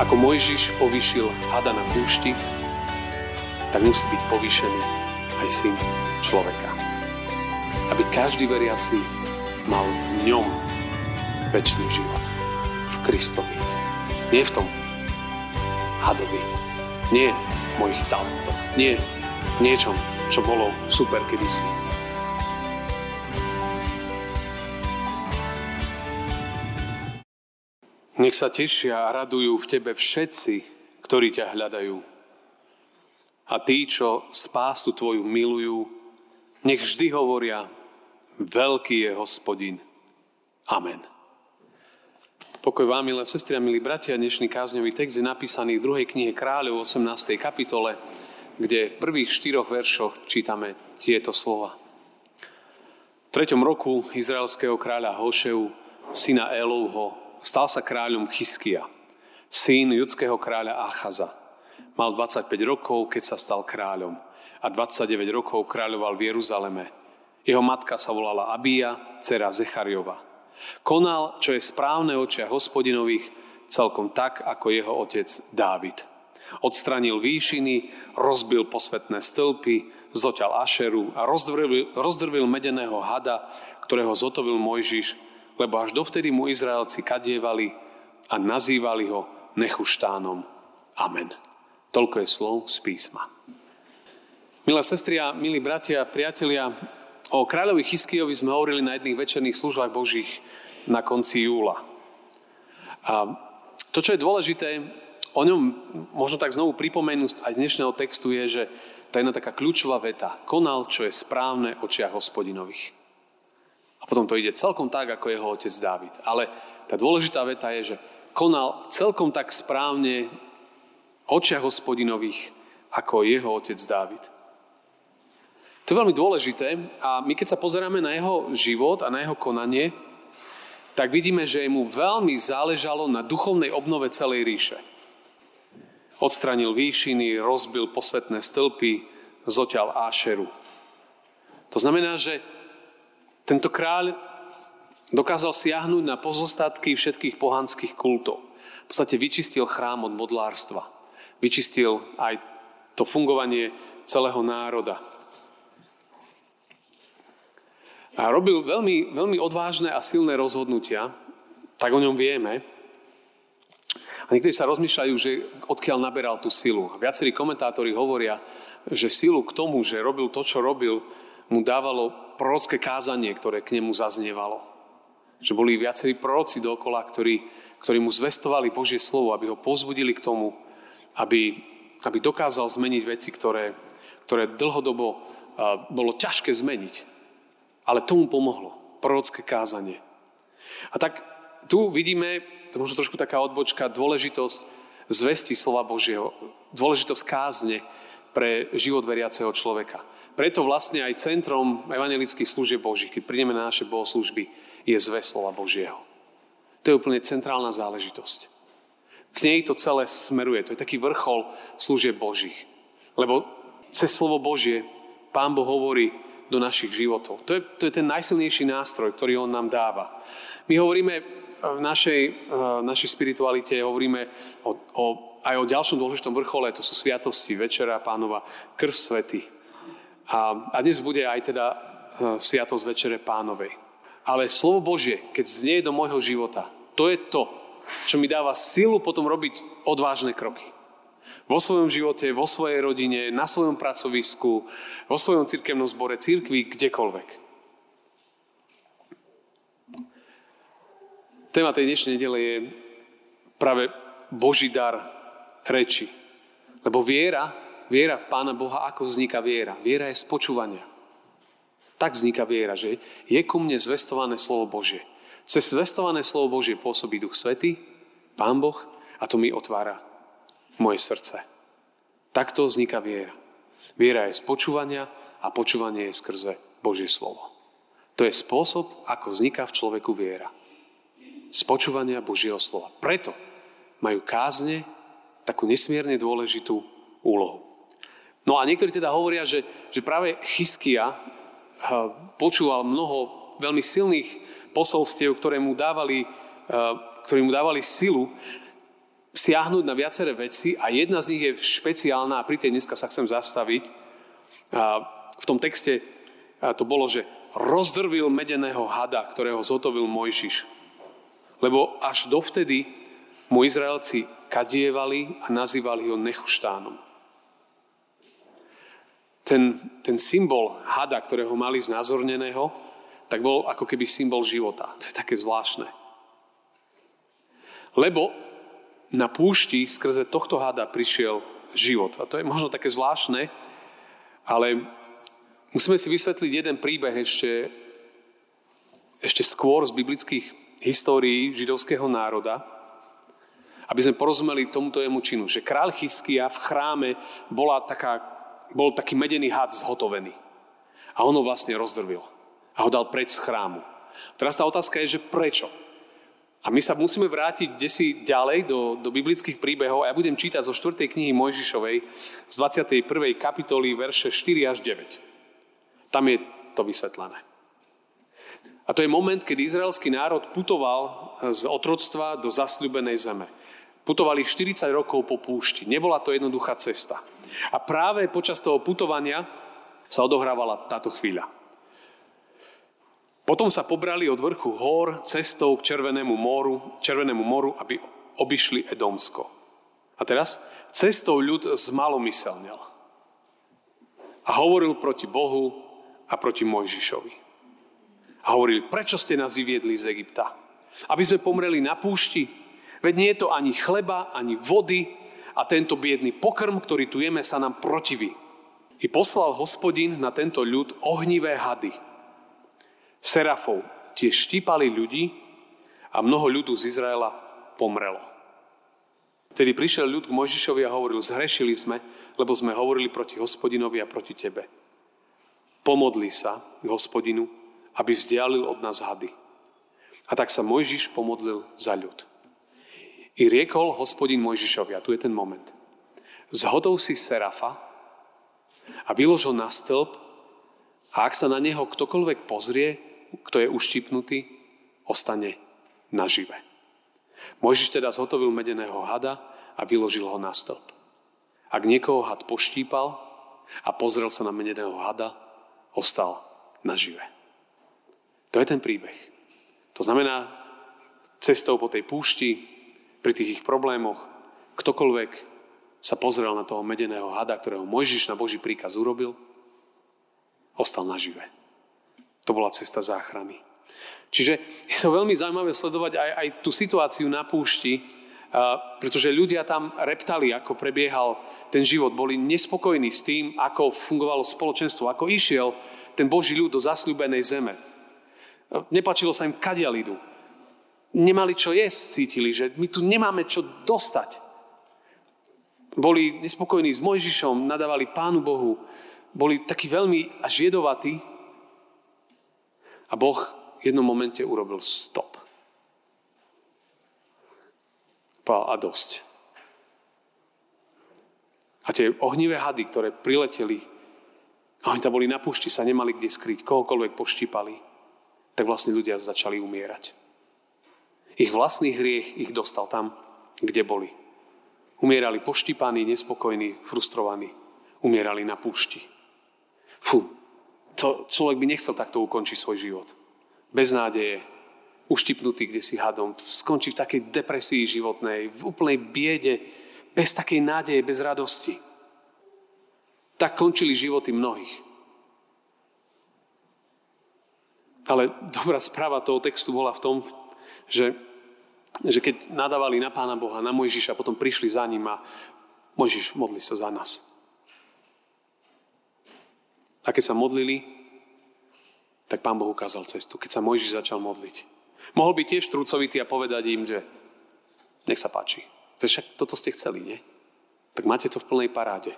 Ako Mojžiš povýšil hada na púšti, tak musí byť povýšený aj syn človeka. Aby každý veriaci mal v ňom väčší život. V Kristovi. Nie v tom hadovi. Nie v mojich talentoch. Nie v niečom, čo bolo super kedysi. Nech sa tešia a radujú v tebe všetci, ktorí ťa hľadajú. A tí, čo spásu tvoju milujú, nech vždy hovoria, veľký je hospodin. Amen. Pokoj vám, milé sestri a milí bratia, dnešný kázňový text je napísaný v druhej knihe kráľov 18. kapitole, kde v prvých štyroch veršoch čítame tieto slova. V treťom roku izraelského kráľa Hošeu, syna Elovho, stal sa kráľom Chyskia, syn judského kráľa Achaza. Mal 25 rokov, keď sa stal kráľom a 29 rokov kráľoval v Jeruzaleme. Jeho matka sa volala Abia, dcera Zechariova. Konal, čo je správne očia hospodinových, celkom tak, ako jeho otec Dávid. Odstranil výšiny, rozbil posvetné stĺpy, zoťal Ašeru a rozdrvil, rozdrvil medeného hada, ktorého zotovil Mojžiš lebo až dovtedy mu Izraelci kadievali a nazývali ho Nechuštánom. Amen. Toľko je slov z písma. Milé sestri a milí bratia a priatelia, o kráľovi Chyskijovi sme hovorili na jedných večerných službách Božích na konci júla. A to, čo je dôležité, o ňom možno tak znovu pripomenúť aj dnešného textu je, že tá jedna taká kľúčová veta. Konal, čo je správne očiach hospodinových. Potom to ide celkom tak, ako jeho otec Dávid. Ale tá dôležitá veta je, že konal celkom tak správne očia hospodinových, ako jeho otec Dávid. To je veľmi dôležité a my keď sa pozeráme na jeho život a na jeho konanie, tak vidíme, že mu veľmi záležalo na duchovnej obnove celej ríše. Odstranil výšiny, rozbil posvetné stĺpy, zoťal Ášeru. To znamená, že tento kráľ dokázal siahnuť na pozostatky všetkých pohanských kultov. V podstate vyčistil chrám od modlárstva. Vyčistil aj to fungovanie celého národa. A robil veľmi, veľmi odvážne a silné rozhodnutia, tak o ňom vieme. A niektorí sa rozmýšľajú, že odkiaľ naberal tú silu. Viacerí komentátori hovoria, že silu k tomu, že robil to, čo robil, mu dávalo prorocké kázanie, ktoré k nemu zaznievalo. Že boli viacerí proroci dokola, ktorí, ktorí mu zvestovali Božie slovo, aby ho pozbudili k tomu, aby, aby dokázal zmeniť veci, ktoré, ktoré dlhodobo uh, bolo ťažké zmeniť. Ale tomu pomohlo prorocké kázanie. A tak tu vidíme, to možno trošku taká odbočka, dôležitosť zvesti slova Božieho, dôležitosť kázne pre život veriaceho človeka. Preto vlastne aj centrom evangelických služieb Božích, keď prídeme na naše bohoslužby, je zve slova Božieho. To je úplne centrálna záležitosť. K nej to celé smeruje. To je taký vrchol služieb Božích. Lebo cez slovo Božie Pán Boh hovorí do našich životov. To je, to je ten najsilnejší nástroj, ktorý On nám dáva. My hovoríme v našej, v našej spiritualite, hovoríme o, o, aj o ďalšom dôležitom vrchole, to sú sviatosti, Večera Pánova, Krst Svety. A, a dnes bude aj teda uh, Sviatosť Večere Pánovej. Ale slovo Božie, keď znie do môjho života, to je to, čo mi dáva silu potom robiť odvážne kroky. Vo svojom živote, vo svojej rodine, na svojom pracovisku, vo svojom cirkevnom zbore, cirkvi, kdekoľvek. Téma tej dnešnej nedele je práve Boží dar reči. Lebo viera Viera v Pána Boha, ako vzniká viera? Viera je z počúvania. Tak vzniká viera, že je ku mne zvestované slovo Božie. Cez zvestované slovo Božie pôsobí Duch Svety, Pán Boh, a to mi otvára moje srdce. Takto vzniká viera. Viera je z počúvania a počúvanie je skrze Božie slovo. To je spôsob, ako vzniká v človeku viera. Z počúvania Božieho slova. Preto majú kázne takú nesmierne dôležitú úlohu. No a niektorí teda hovoria, že, že práve Chyskia počúval mnoho veľmi silných posolstiev, ktoré mu dávali, ktoré mu dávali silu siahnuť na viaceré veci a jedna z nich je špeciálna a pri tej dneska sa chcem zastaviť. V tom texte to bolo, že rozdrvil medeného hada, ktorého zotovil Mojžiš. Lebo až dovtedy mu Izraelci kadievali a nazývali ho nechuštánom. Ten, ten symbol hada, ktorého mali znázorneného, tak bol ako keby symbol života. To je také zvláštne. Lebo na púšti skrze tohto hada prišiel život. A to je možno také zvláštne, ale musíme si vysvetliť jeden príbeh ešte, ešte skôr z biblických histórií židovského národa, aby sme porozumeli tomuto jemu činu, že kráľ Chyskia v chráme bola taká, bol taký medený had zhotovený. A on ho vlastne rozdrvil. A ho dal preč z chrámu. Teraz tá otázka je, že prečo? A my sa musíme vrátiť desi ďalej do, do biblických príbehov ja budem čítať zo 4. knihy Mojžišovej z 21. kapitoly verše 4 až 9. Tam je to vysvetlené. A to je moment, keď izraelský národ putoval z otroctva do zasľubenej zeme. Putovali 40 rokov po púšti. Nebola to jednoduchá cesta. A práve počas toho putovania sa odohrávala táto chvíľa. Potom sa pobrali od vrchu hor cestou k Červenému moru, Červenému moru, aby obišli Edomsko. A teraz cestou ľud zmalomyselnel. A hovoril proti Bohu a proti Mojžišovi. A hovorili, prečo ste nás vyviedli z Egypta? Aby sme pomreli na púšti? Veď nie je to ani chleba, ani vody a tento biedný pokrm, ktorý tu jeme, sa nám protiví. I poslal hospodin na tento ľud ohnivé hady, serafov. Tie štípali ľudí a mnoho ľudu z Izraela pomrelo. Tedy prišiel ľud k Mojžišovi a hovoril, zhrešili sme, lebo sme hovorili proti hospodinovi a proti tebe. Pomodli sa k hospodinu, aby vzdialil od nás hady. A tak sa Mojžiš pomodlil za ľud. I riekol hospodin Mojžišovi, a tu je ten moment, zhodou si Serafa a vylož ho na stĺp a ak sa na neho ktokoľvek pozrie, kto je uštipnutý, ostane nažive. Mojžiš teda zhotovil medeného hada a vyložil ho na stĺp. Ak niekoho had poštípal a pozrel sa na medeného hada, ostal nažive. To je ten príbeh. To znamená, cestou po tej púšti, pri tých ich problémoch, ktokoľvek sa pozrel na toho medeného hada, ktorého Mojžiš na Boží príkaz urobil, ostal nažive. To bola cesta záchrany. Čiže je to veľmi zaujímavé sledovať aj, aj tú situáciu na púšti, pretože ľudia tam reptali, ako prebiehal ten život. Boli nespokojní s tým, ako fungovalo spoločenstvo, ako išiel ten Boží ľud do zasľúbenej zeme. Nepačilo sa im, kadiaľ. Nemali čo jesť, cítili, že my tu nemáme čo dostať. Boli nespokojní s Mojžišom, nadávali Pánu Bohu, boli takí veľmi až jedovatí a Boh v jednom momente urobil stop. Povedal, a dosť. A tie ohnivé hady, ktoré prileteli, a oni tam boli na púšti, sa nemali kde skryť, kohokoľvek poštípali, tak vlastne ľudia začali umierať. Ich vlastný hriech ich dostal tam, kde boli. Umierali poštípaní, nespokojní, frustrovaní. Umierali na púšti. Fú, to človek by nechcel takto ukončiť svoj život. Bez nádeje, uštipnutý kde si hadom, skončí v takej depresii životnej, v úplnej biede, bez takej nádeje, bez radosti. Tak končili životy mnohých. Ale dobrá správa toho textu bola v tom, že, že keď nadávali na Pána Boha, na Mojžiša, potom prišli za ním a Mojžiš, modli sa za nás. A keď sa modlili, tak pán Boh ukázal cestu, keď sa Mojžiš začal modliť. Mohol by tiež trúcovitý a povedať im, že nech sa páči. Však toto ste chceli, nie? Tak máte to v plnej paráde.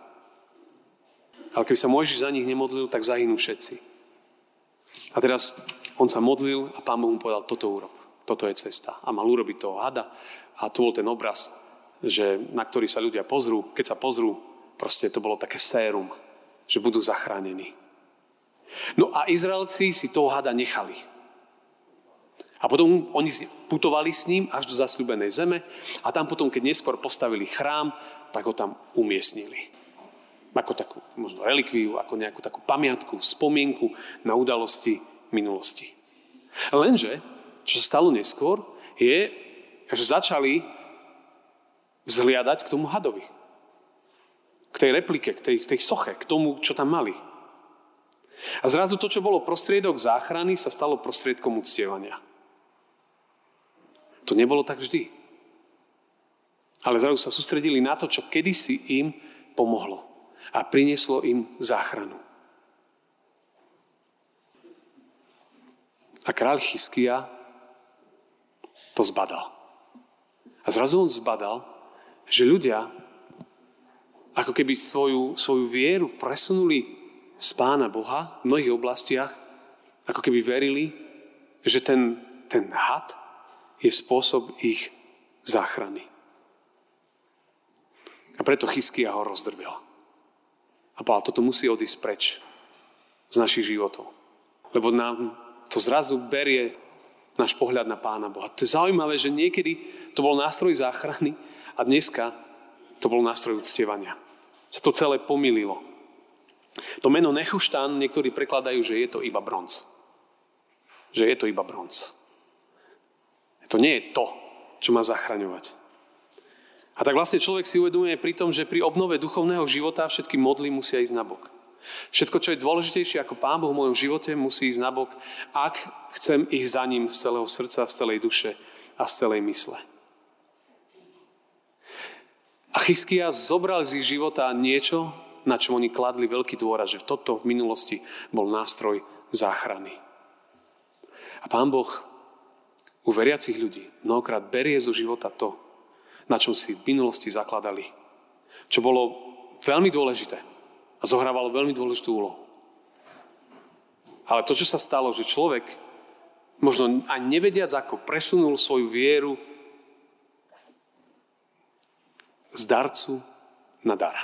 Ale keby sa Mojžiš za nich nemodlil, tak zahynú všetci. A teraz on sa modlil a pán Boh mu povedal, toto urob. Toto je cesta. A mal urobiť toho hada. A tu bol ten obraz, že, na ktorý sa ľudia pozrú. Keď sa pozrú, proste to bolo také sérum že budú zachránení. No a Izraelci si toho hada nechali. A potom oni putovali s ním až do zasľúbenej zeme a tam potom, keď neskôr postavili chrám, tak ho tam umiestnili. Ako takú možno relikviu, ako nejakú takú pamiatku, spomienku na udalosti minulosti. Lenže, čo sa stalo neskôr, je, že začali vzhliadať k tomu hadovi. K tej replike, k tej, k tej soche, k tomu, čo tam mali. A zrazu to, čo bolo prostriedok záchrany, sa stalo prostriedkom uctievania. To nebolo tak vždy. Ale zrazu sa sústredili na to, čo kedysi im pomohlo a prinieslo im záchranu. A kráľ Chyskia to zbadal. A zrazu on zbadal, že ľudia ako keby svoju, svoju vieru presunuli z Pána Boha v mnohých oblastiach, ako keby verili, že ten, ten had je spôsob ich záchrany. A preto Chyskia ho rozdrbil. A povedal, toto musí odísť preč z našich životov. Lebo nám to zrazu berie náš pohľad na Pána Boha. To je zaujímavé, že niekedy to bol nástroj záchrany a dneska to bol nástroj uctievania. Sa to celé pomýlilo. To meno Nechuštán niektorí prekladajú, že je to iba bronz. Že je to iba bronz. To nie je to, čo má zachraňovať. A tak vlastne človek si uvedomuje pri tom, že pri obnove duchovného života všetky modly musia ísť na bok. Všetko, čo je dôležitejšie ako Pán Boh v mojom živote, musí ísť na bok, ak chcem ich za ním z celého srdca, z celej duše a z celej mysle. A Chyskia zobral z ich života niečo, na čom oni kladli veľký dôraz, že toto v minulosti bol nástroj záchrany. A Pán Boh u veriacich ľudí mnohokrát berie zo života to, na čom si v minulosti zakladali. Čo bolo veľmi dôležité a zohrávalo veľmi dôležitú úlohu. Ale to, čo sa stalo, že človek možno aj nevediac ako presunul svoju vieru z darcu na dar.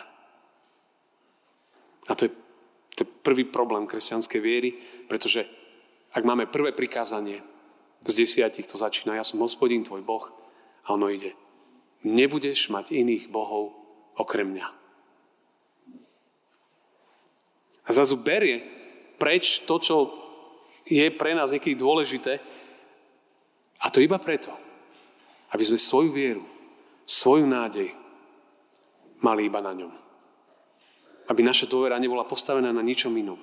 A to je, to je prvý problém kresťanskej viery, pretože ak máme prvé prikázanie, z desiatich to začína, ja som hospodín tvoj Boh a ono ide. Nebudeš mať iných bohov okrem mňa. A zrazu berie preč to, čo je pre nás niekedy dôležité. A to iba preto, aby sme svoju vieru, svoju nádej mali iba na ňom. Aby naša dôvera nebola postavená na ničom inom.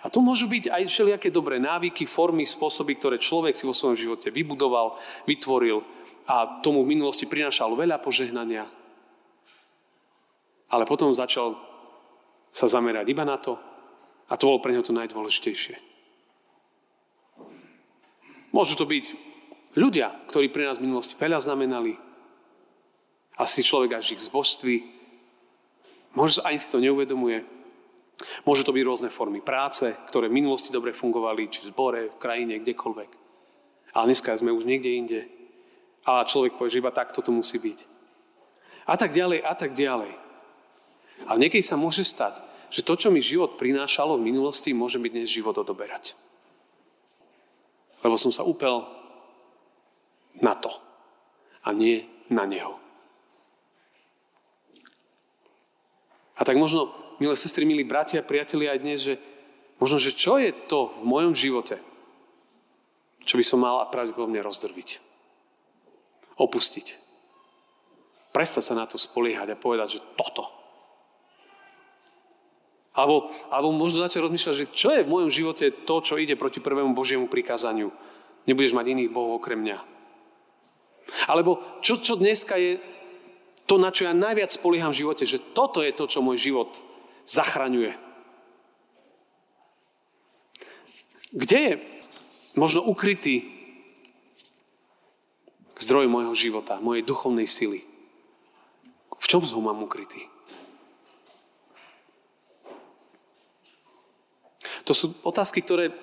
A to môžu byť aj všelijaké dobré návyky, formy, spôsoby, ktoré človek si vo svojom živote vybudoval, vytvoril a tomu v minulosti prinášal veľa požehnania. Ale potom začal sa zamerať iba na to a to bolo pre neho to najdôležitejšie. Môžu to byť ľudia, ktorí pre nás v minulosti veľa znamenali. Asi človek až ich zbožství. Možno ani si to neuvedomuje. Môžu to byť rôzne formy práce, ktoré v minulosti dobre fungovali, či v zbore, v krajine, kdekoľvek. Ale dneska sme už niekde inde. A človek povie, že iba takto to musí byť. A tak ďalej, a tak ďalej. Ale niekedy sa môže stať, že to, čo mi život prinášalo v minulosti, môže byť dnes život odoberať. Lebo som sa upel na to a nie na neho. A tak možno milé sestry, milí bratia a priatelia aj dnes, že možno, že čo je to v mojom živote, čo by som mal pravdepodobne rozdrviť. Opustiť. Prestať sa na to spoliehať a povedať, že toto. Alebo, alebo možno začať rozmýšľať, že čo je v mojom živote to, čo ide proti prvému Božiemu prikázaniu. Nebudeš mať iných bohov okrem mňa. Alebo čo, čo dneska je to, na čo ja najviac spolieham v živote, že toto je to, čo môj život zachraňuje. Kde je možno ukrytý zdroj môjho života, mojej duchovnej sily? V čom ho mám ukrytý? To sú otázky, ktoré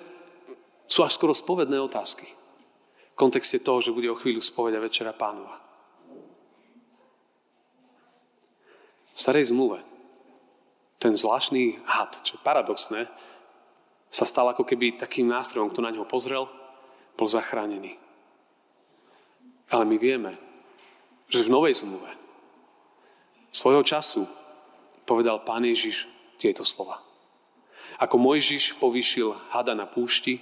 sú až skoro spovedné otázky. V kontexte toho, že bude o chvíľu spovedia Večera pánova. V starej zmluve ten zvláštny had, čo je paradoxné, sa stal ako keby takým nástrojom, kto na ňo pozrel, bol zachránený. Ale my vieme, že v Novej zmluve svojho času povedal Pán Ježiš tieto slova. Ako Mojžiš povýšil hada na púšti,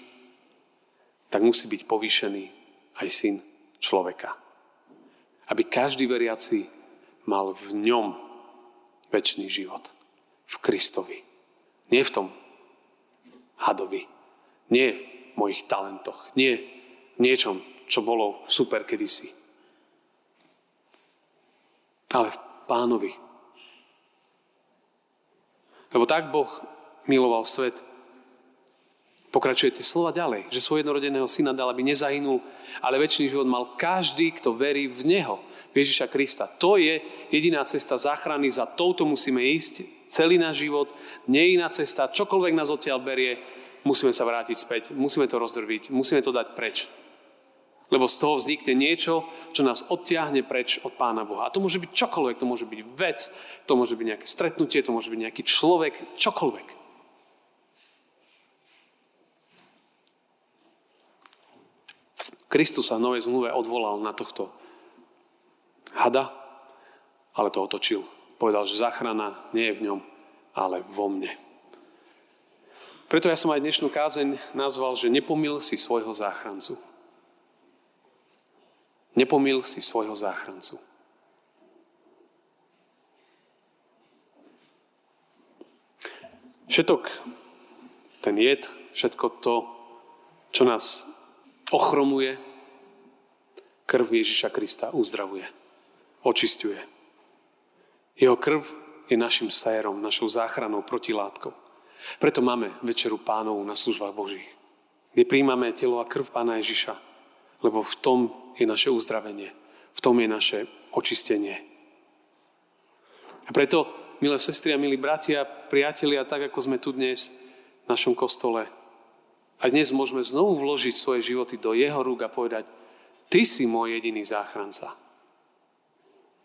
tak musí byť povýšený aj syn človeka. Aby každý veriaci mal v ňom väčší život. V Kristovi. Nie v tom hadovi. Nie v mojich talentoch. Nie v niečom, čo bolo super kedysi. Ale v pánovi. Lebo tak Boh miloval svet. Pokračuje tie slova ďalej, že svoj jednorodeného syna dal, aby nezahynul, ale väčší život mal každý, kto verí v Neho, Ježiša Krista. To je jediná cesta záchrany, za touto musíme ísť celý náš život, nie iná cesta, čokoľvek nás odtiaľ berie, musíme sa vrátiť späť, musíme to rozdrviť, musíme to dať preč. Lebo z toho vznikne niečo, čo nás odtiahne preč od Pána Boha. A to môže byť čokoľvek, to môže byť vec, to môže byť nejaké stretnutie, to môže byť nejaký človek, čokoľvek. Kristus sa v Novej zmluve odvolal na tohto hada, ale to otočil. Povedal, že záchrana nie je v ňom, ale vo mne. Preto ja som aj dnešnú kázeň nazval, že nepomil si svojho záchrancu. Nepomil si svojho záchrancu. Všetok ten jed, všetko to, čo nás ochromuje, krv Ježiša Krista uzdravuje, očistuje. Jeho krv je našim sérom, našou záchranou, protilátkou. Preto máme večeru pánov na službách Božích, kde príjmame telo a krv pána Ježiša, lebo v tom je naše uzdravenie, v tom je naše očistenie. A preto, milé sestry a milí bratia, priatelia, tak ako sme tu dnes v našom kostole, a dnes môžeme znovu vložiť svoje životy do jeho rúk a povedať, ty si môj jediný záchranca.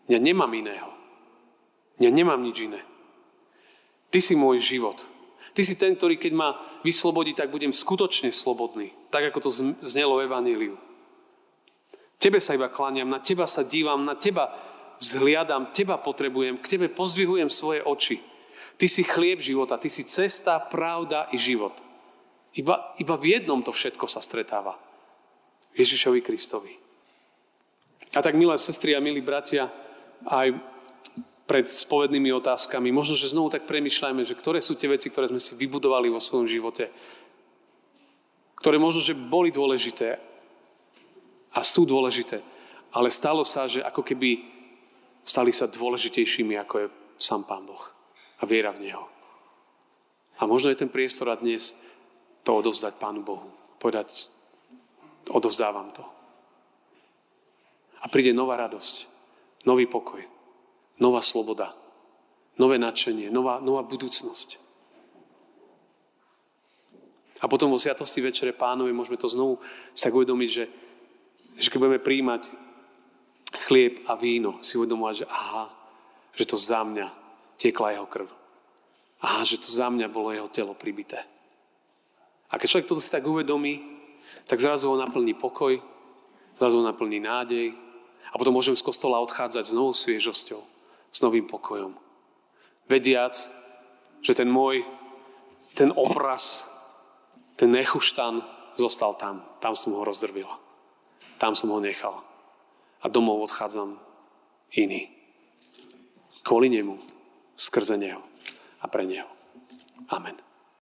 Ja nemám iného. Ja nemám nič iné. Ty si môj život. Ty si ten, ktorý keď ma vyslobodí, tak budem skutočne slobodný. Tak, ako to znelo Evaníliu. Tebe sa iba kláňam, na teba sa dívam, na teba vzhliadam, teba potrebujem, k tebe pozdvihujem svoje oči. Ty si chlieb života, ty si cesta, pravda i život. Iba, iba v jednom to všetko sa stretáva. Ježišovi Kristovi. A tak, milé sestry a milí bratia, aj pred spovednými otázkami. Možno, že znovu tak premyšľajme, že ktoré sú tie veci, ktoré sme si vybudovali vo svojom živote, ktoré možno, že boli dôležité a sú dôležité, ale stalo sa, že ako keby stali sa dôležitejšími, ako je sám Pán Boh a viera v Neho. A možno je ten priestor a dnes to odovzdať Pánu Bohu. Povedať, odovzdávam to. A príde nová radosť, nový pokoj, nová sloboda, nové nadšenie, nová, nová budúcnosť. A potom vo Sviatosti Večere Pánovi môžeme to znovu sa uvedomiť, že, že keď budeme príjmať chlieb a víno, si uvedomovať, že aha, že to za mňa tiekla jeho krv. Aha, že to za mňa bolo jeho telo pribité. A keď človek toto si tak uvedomí, tak zrazu ho naplní pokoj, zrazu ho naplní nádej a potom môžem z kostola odchádzať s novou sviežosťou s novým pokojom. Vediac, že ten môj, ten obraz, ten nechuštan zostal tam. Tam som ho rozdrvil. Tam som ho nechal. A domov odchádzam iný. Kvôli nemu, skrze neho a pre neho. Amen.